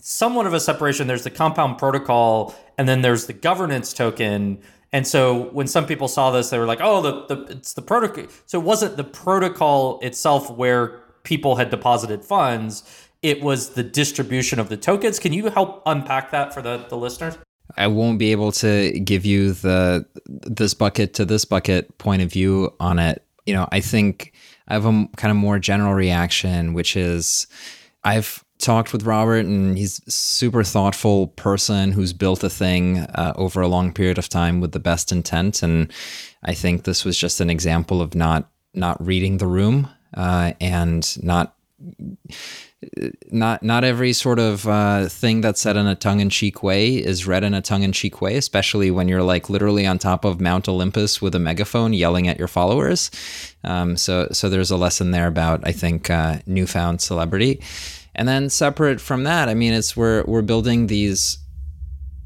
somewhat of a separation. There's the compound protocol, and then there's the governance token. And so when some people saw this, they were like, "Oh, the, the it's the protocol." So it wasn't the protocol itself where people had deposited funds. It was the distribution of the tokens. Can you help unpack that for the, the listeners? I won't be able to give you the this bucket to this bucket point of view on it. You know, I think I have a kind of more general reaction, which is I've talked with Robert, and he's super thoughtful person who's built a thing uh, over a long period of time with the best intent. And I think this was just an example of not not reading the room uh, and not not not every sort of uh, thing that's said in a tongue-in-cheek way is read in a tongue-in-cheek way, especially when you're like literally on top of Mount Olympus with a megaphone yelling at your followers. Um, so so there's a lesson there about I think uh, newfound celebrity. And then separate from that, I mean, it's we're we're building these.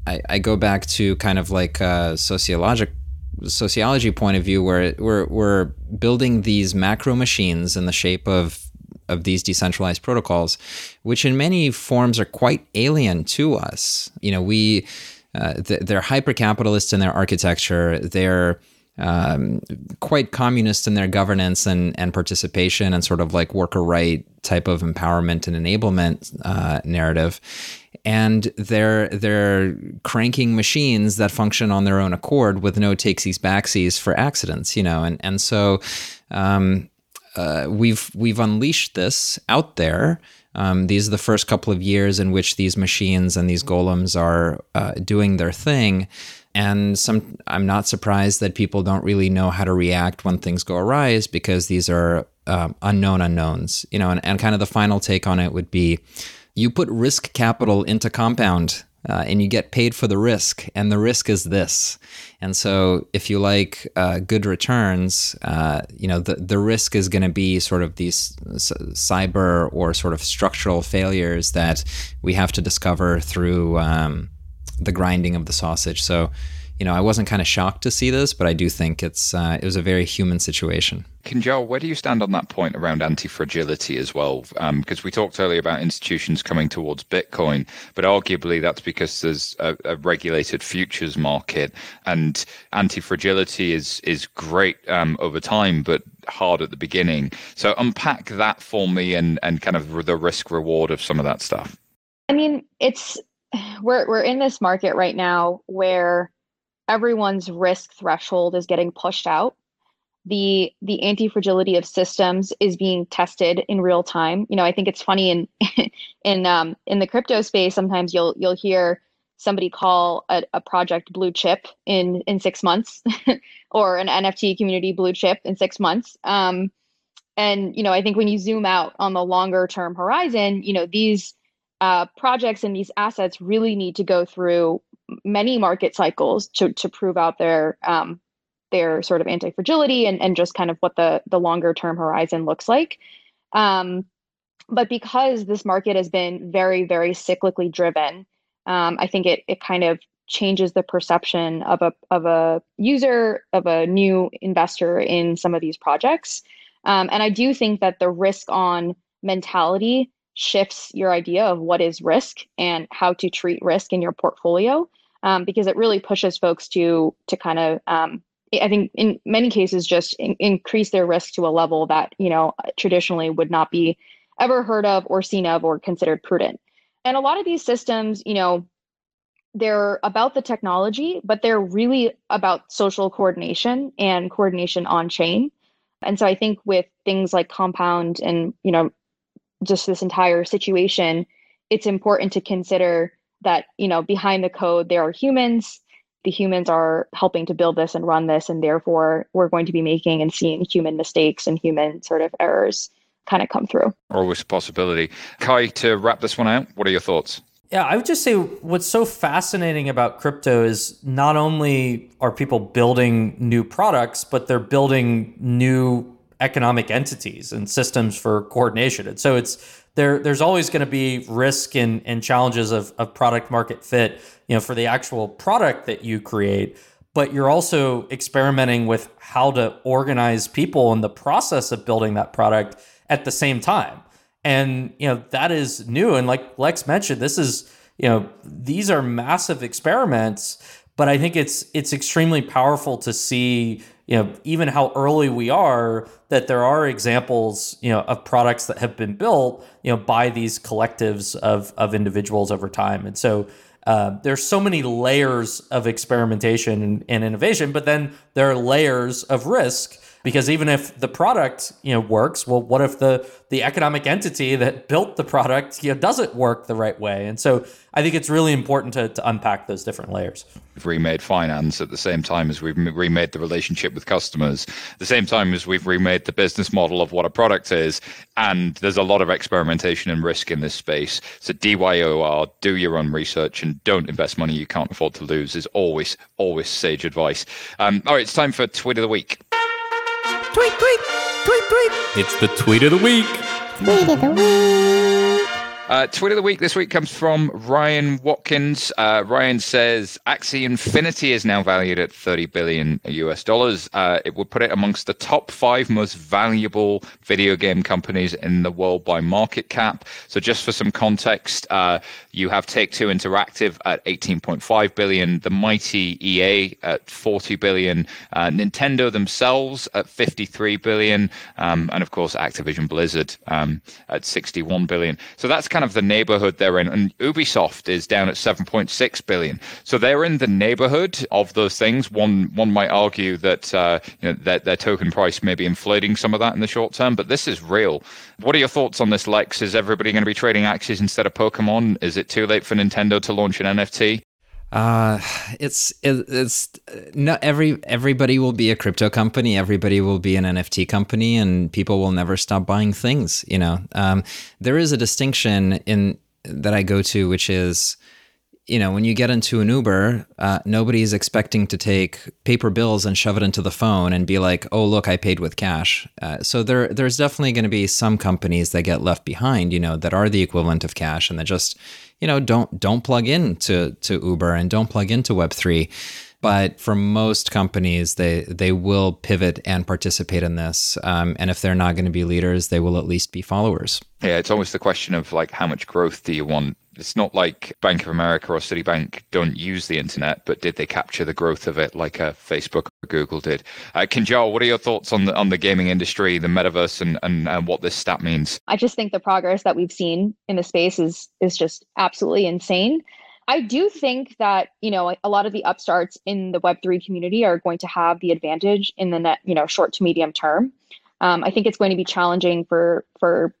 I, I go back to kind of like a sociologic sociology point of view, where we're we're building these macro machines in the shape of of these decentralized protocols, which in many forms are quite alien to us. You know, we uh, they're hyper capitalist in their architecture. They're um, quite communist in their governance and, and participation and sort of like worker right type of empowerment and enablement uh, narrative. And they're they're cranking machines that function on their own accord with no takesies backsies for accidents, you know, and and so um, uh, we've we've unleashed this out there. Um, these are the first couple of years in which these machines and these golems are uh, doing their thing and some i'm not surprised that people don't really know how to react when things go awry is because these are um, unknown unknowns you know and, and kind of the final take on it would be you put risk capital into compound uh, and you get paid for the risk and the risk is this. And so if you like uh, good returns uh, you know the, the risk is going to be sort of these cyber or sort of structural failures that we have to discover through um, the grinding of the sausage. So, you know, I wasn't kind of shocked to see this, but I do think it's uh, it was a very human situation. Kinjal, where do you stand on that point around anti-fragility as well? Because um, we talked earlier about institutions coming towards Bitcoin, but arguably that's because there's a, a regulated futures market, and anti-fragility is is great um, over time, but hard at the beginning. So unpack that for me, and and kind of the risk reward of some of that stuff. I mean, it's we're we're in this market right now where everyone's risk threshold is getting pushed out. The the anti-fragility of systems is being tested in real time. You know, I think it's funny in in um, in the crypto space. Sometimes you'll you'll hear somebody call a, a project blue chip in in six months, or an NFT community blue chip in six months. Um, and you know, I think when you zoom out on the longer term horizon, you know these uh, projects and these assets really need to go through many market cycles to to prove out their um, their sort of anti fragility and and just kind of what the the longer term horizon looks like. Um, but because this market has been very very cyclically driven, um, I think it it kind of changes the perception of a of a user of a new investor in some of these projects. Um, and I do think that the risk on mentality shifts your idea of what is risk and how to treat risk in your portfolio um, because it really pushes folks to to kind of um, I think in many cases just in, increase their risk to a level that you know traditionally would not be ever heard of or seen of or considered prudent. And a lot of these systems, you know, they're about the technology, but they're really about social coordination and coordination on chain. And so I think with things like compound and you know just this entire situation, it's important to consider that, you know, behind the code, there are humans. The humans are helping to build this and run this, and therefore we're going to be making and seeing human mistakes and human sort of errors kind of come through. Always a possibility. Cuy, to wrap this one out, what are your thoughts? Yeah, I would just say what's so fascinating about crypto is not only are people building new products, but they're building new economic entities and systems for coordination. And so it's there there's always going to be risk and, and challenges of, of product market fit, you know, for the actual product that you create. But you're also experimenting with how to organize people in the process of building that product at the same time. And you know, that is new. And like Lex mentioned, this is, you know, these are massive experiments, but I think it's it's extremely powerful to see you know even how early we are that there are examples you know of products that have been built you know by these collectives of of individuals over time. And so uh, there's so many layers of experimentation and, and innovation but then there are layers of risk because even if the product you know works well what if the the economic entity that built the product you know doesn't work the right way? And so i think it's really important to, to unpack those different layers. We've remade finance at the same time as we've remade the relationship with customers at the same time as we've remade the business model of what a product is and there's a lot of experimentation and risk in this space. So dyor do your own research and don't invest money you can't afford to lose is always always sage advice. Um, all right it's time for tweet of the week Tweet, tweet, tweet, tweet. It's the tweet of the week. Tweet of the week. Uh, tweet of the week this week comes from Ryan Watkins. Uh, Ryan says Axie Infinity is now valued at 30 billion US dollars. Uh, it would put it amongst the top five most valuable video game companies in the world by market cap. So, just for some context, uh, you have Take Two Interactive at 18.5 billion, the mighty EA at 40 billion, uh, Nintendo themselves at 53 billion, um, and of course Activision Blizzard um, at 61 billion. So that's kind of the neighborhood they're in. And Ubisoft is down at 7.6 billion. So they're in the neighborhood of those things. One one might argue that uh, you know, their, their token price may be inflating some of that in the short term, but this is real. What are your thoughts on this, Lex? Is everybody going to be trading Axies instead of Pokemon? Is it too late for Nintendo to launch an NFT? Uh, it's it, it's not every everybody will be a crypto company. Everybody will be an NFT company, and people will never stop buying things. You know, um, there is a distinction in that I go to, which is you know, when you get into an Uber, uh, is expecting to take paper bills and shove it into the phone and be like, "Oh, look, I paid with cash." Uh, so there, there's definitely going to be some companies that get left behind, you know, that are the equivalent of cash and that just, you know, don't don't plug in to Uber and don't plug into Web three. But for most companies, they they will pivot and participate in this. Um, and if they're not going to be leaders, they will at least be followers. Yeah, it's almost the question of like how much growth do you want it's not like Bank of America or Citibank don't use the internet, but did they capture the growth of it like uh, Facebook or Google did? Uh, Kinjal, what are your thoughts on the on the gaming industry, the metaverse, and, and and what this stat means? I just think the progress that we've seen in the space is is just absolutely insane. I do think that, you know, a lot of the upstarts in the Web3 community are going to have the advantage in the net, you know, short to medium term. Um, I think it's going to be challenging for for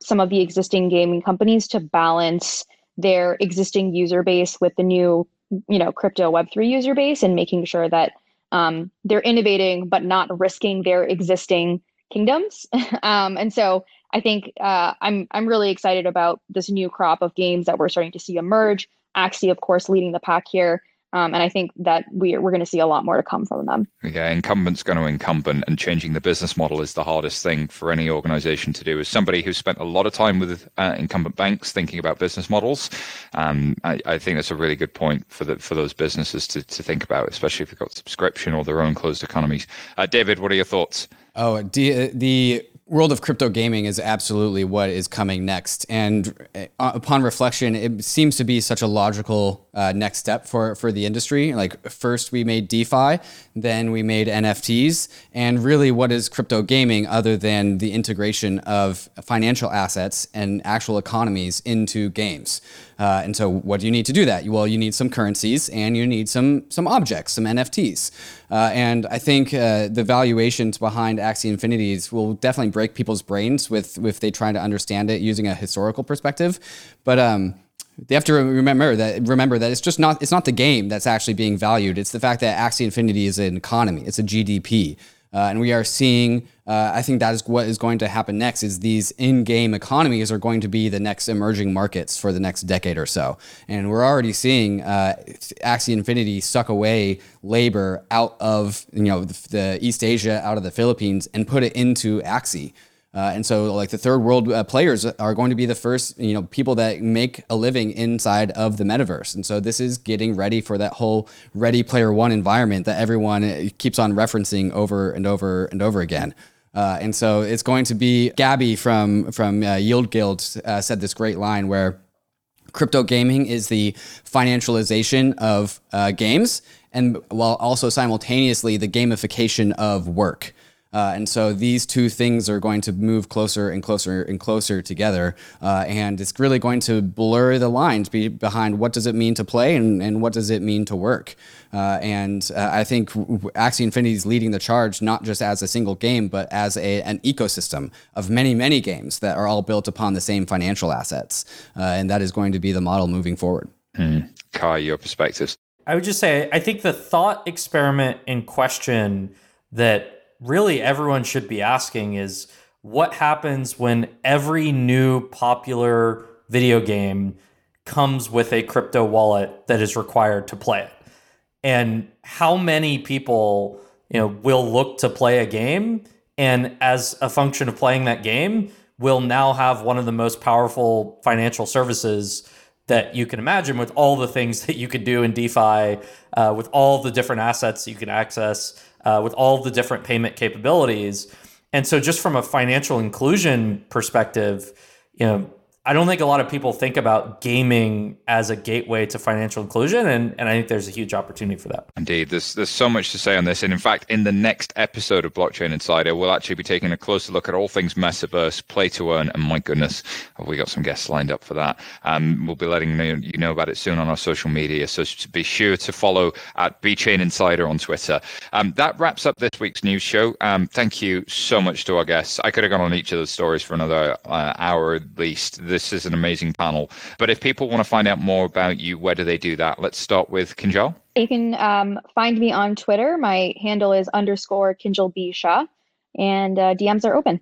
some of the existing gaming companies to balance their existing user base with the new, you know, crypto Web3 user base and making sure that um, they're innovating but not risking their existing kingdoms. um, and so I think uh, I'm I'm really excited about this new crop of games that we're starting to see emerge. Axie, of course, leading the pack here. Um, and I think that we're, we're going to see a lot more to come from them. Yeah, incumbent's going to incumbent, and changing the business model is the hardest thing for any organization to do. As somebody who's spent a lot of time with uh, incumbent banks thinking about business models, um, I, I, think that's a really good point for the, for those businesses to, to think about, especially if they've got subscription or their own closed economies. Uh, David, what are your thoughts? Oh, the, the world of crypto gaming is absolutely what is coming next. And uh, upon reflection, it seems to be such a logical uh, next step for, for the industry. Like, first we made DeFi, then we made NFTs. And really, what is crypto gaming other than the integration of financial assets and actual economies into games? Uh, and so, what do you need to do that? Well, you need some currencies and you need some some objects, some NFTs. Uh, and I think uh, the valuations behind Axie Infinities will definitely break people's brains with if they try to understand it using a historical perspective. But um, they have to remember that remember that it's just not it's not the game that's actually being valued. It's the fact that Axie Infinity is an economy. It's a GDP. Uh, and we are seeing, uh, I think that is what is going to happen next is these in-game economies are going to be the next emerging markets for the next decade or so. And we're already seeing uh, Axie Infinity suck away labor out of, you know, the, the East Asia, out of the Philippines and put it into Axie. Uh, and so, like the third world uh, players are going to be the first, you know, people that make a living inside of the metaverse. And so, this is getting ready for that whole Ready Player One environment that everyone uh, keeps on referencing over and over and over again. Uh, and so, it's going to be Gabby from from uh, Yield Guild uh, said this great line where crypto gaming is the financialization of games, and while also simultaneously the gamification of work. Uh, and so these two things are going to move closer and closer and closer together. Uh, and it's really going to blur the lines be behind what does it mean to play and, and what does it mean to work. Uh, and uh, I think Axie Infinity is leading the charge, not just as a single game, but as a, an ecosystem of many, many games that are all built upon the same financial assets. Uh, and that is going to be the model moving forward. Hmm. Cuy, your perspectives? I would just say, I think the thought experiment in question that really everyone should be asking is what happens when every new popular video game comes with a crypto wallet that is required to play it? And how many people, you know, will look to play a game and as a function of playing that game will now have one of the most powerful financial services that you can imagine with all the things that you could do in DeFi, uh, with all the different assets you can access uh, with all the different payment capabilities. And so, just from a financial inclusion perspective, you know, I don't think a lot of people think about gaming as a gateway to financial inclusion, and, and I think there's a huge opportunity for that. Indeed, there's there's so much to say on this, and in fact, in the next episode of Blockchain Insider, we'll actually be taking a closer look at all things metaverse, play to earn, and my goodness, have we got some guests lined up for that? Um, we'll be letting you know about it soon on our social media, so be sure to follow at Blockchain Insider on Twitter. Um, that wraps up this week's news show. Um, thank you so much to our guests. I could have gone on each of those stories for another uh, hour at least this is an amazing panel. But if people want to find out more about you, where do they do that? Let's start with Kinjal. You can um, find me on Twitter. My handle is underscore Kinjal B Shah, and uh, DMs are open.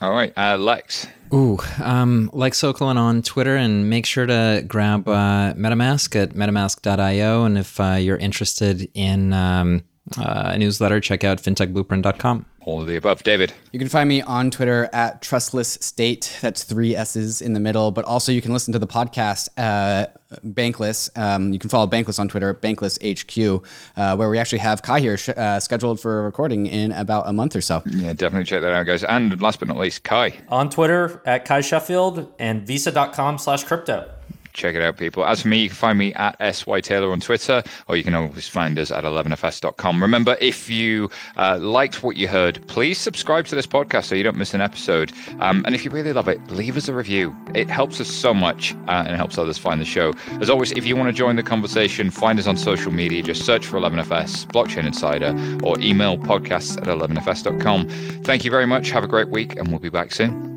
All right, uh, Lex. Ooh, um, Lex Sokolin on Twitter, and make sure to grab uh, MetaMask at MetaMask.io. And if uh, you're interested in um, uh, newsletter, check out fintechblueprint.com. All of the above. David. You can find me on Twitter at Trustless State. That's three S's in the middle. But also, you can listen to the podcast uh, Bankless. Um, you can follow Bankless on Twitter, Bankless HQ, uh, where we actually have Cuy here sh- uh, scheduled for a recording in about a month or so. Yeah, definitely check that out, guys. And last but not least, Cuy. On Twitter at Cuy Sheffield and visa.com slash crypto. Check it out, people. As for me, you can find me at SY Taylor on Twitter, or you can always find us at 11fs.com. Remember, if you uh, liked what you heard, please subscribe to this podcast so you don't miss an episode. Um, and if you really love it, leave us a review. It helps us so much uh, and helps others find the show. As always, if you want to join the conversation, find us on social media. Just search for 11FS, Blockchain Insider, or email podcasts at 11fs.com. Thank you very much. Have a great week, and we'll be back soon.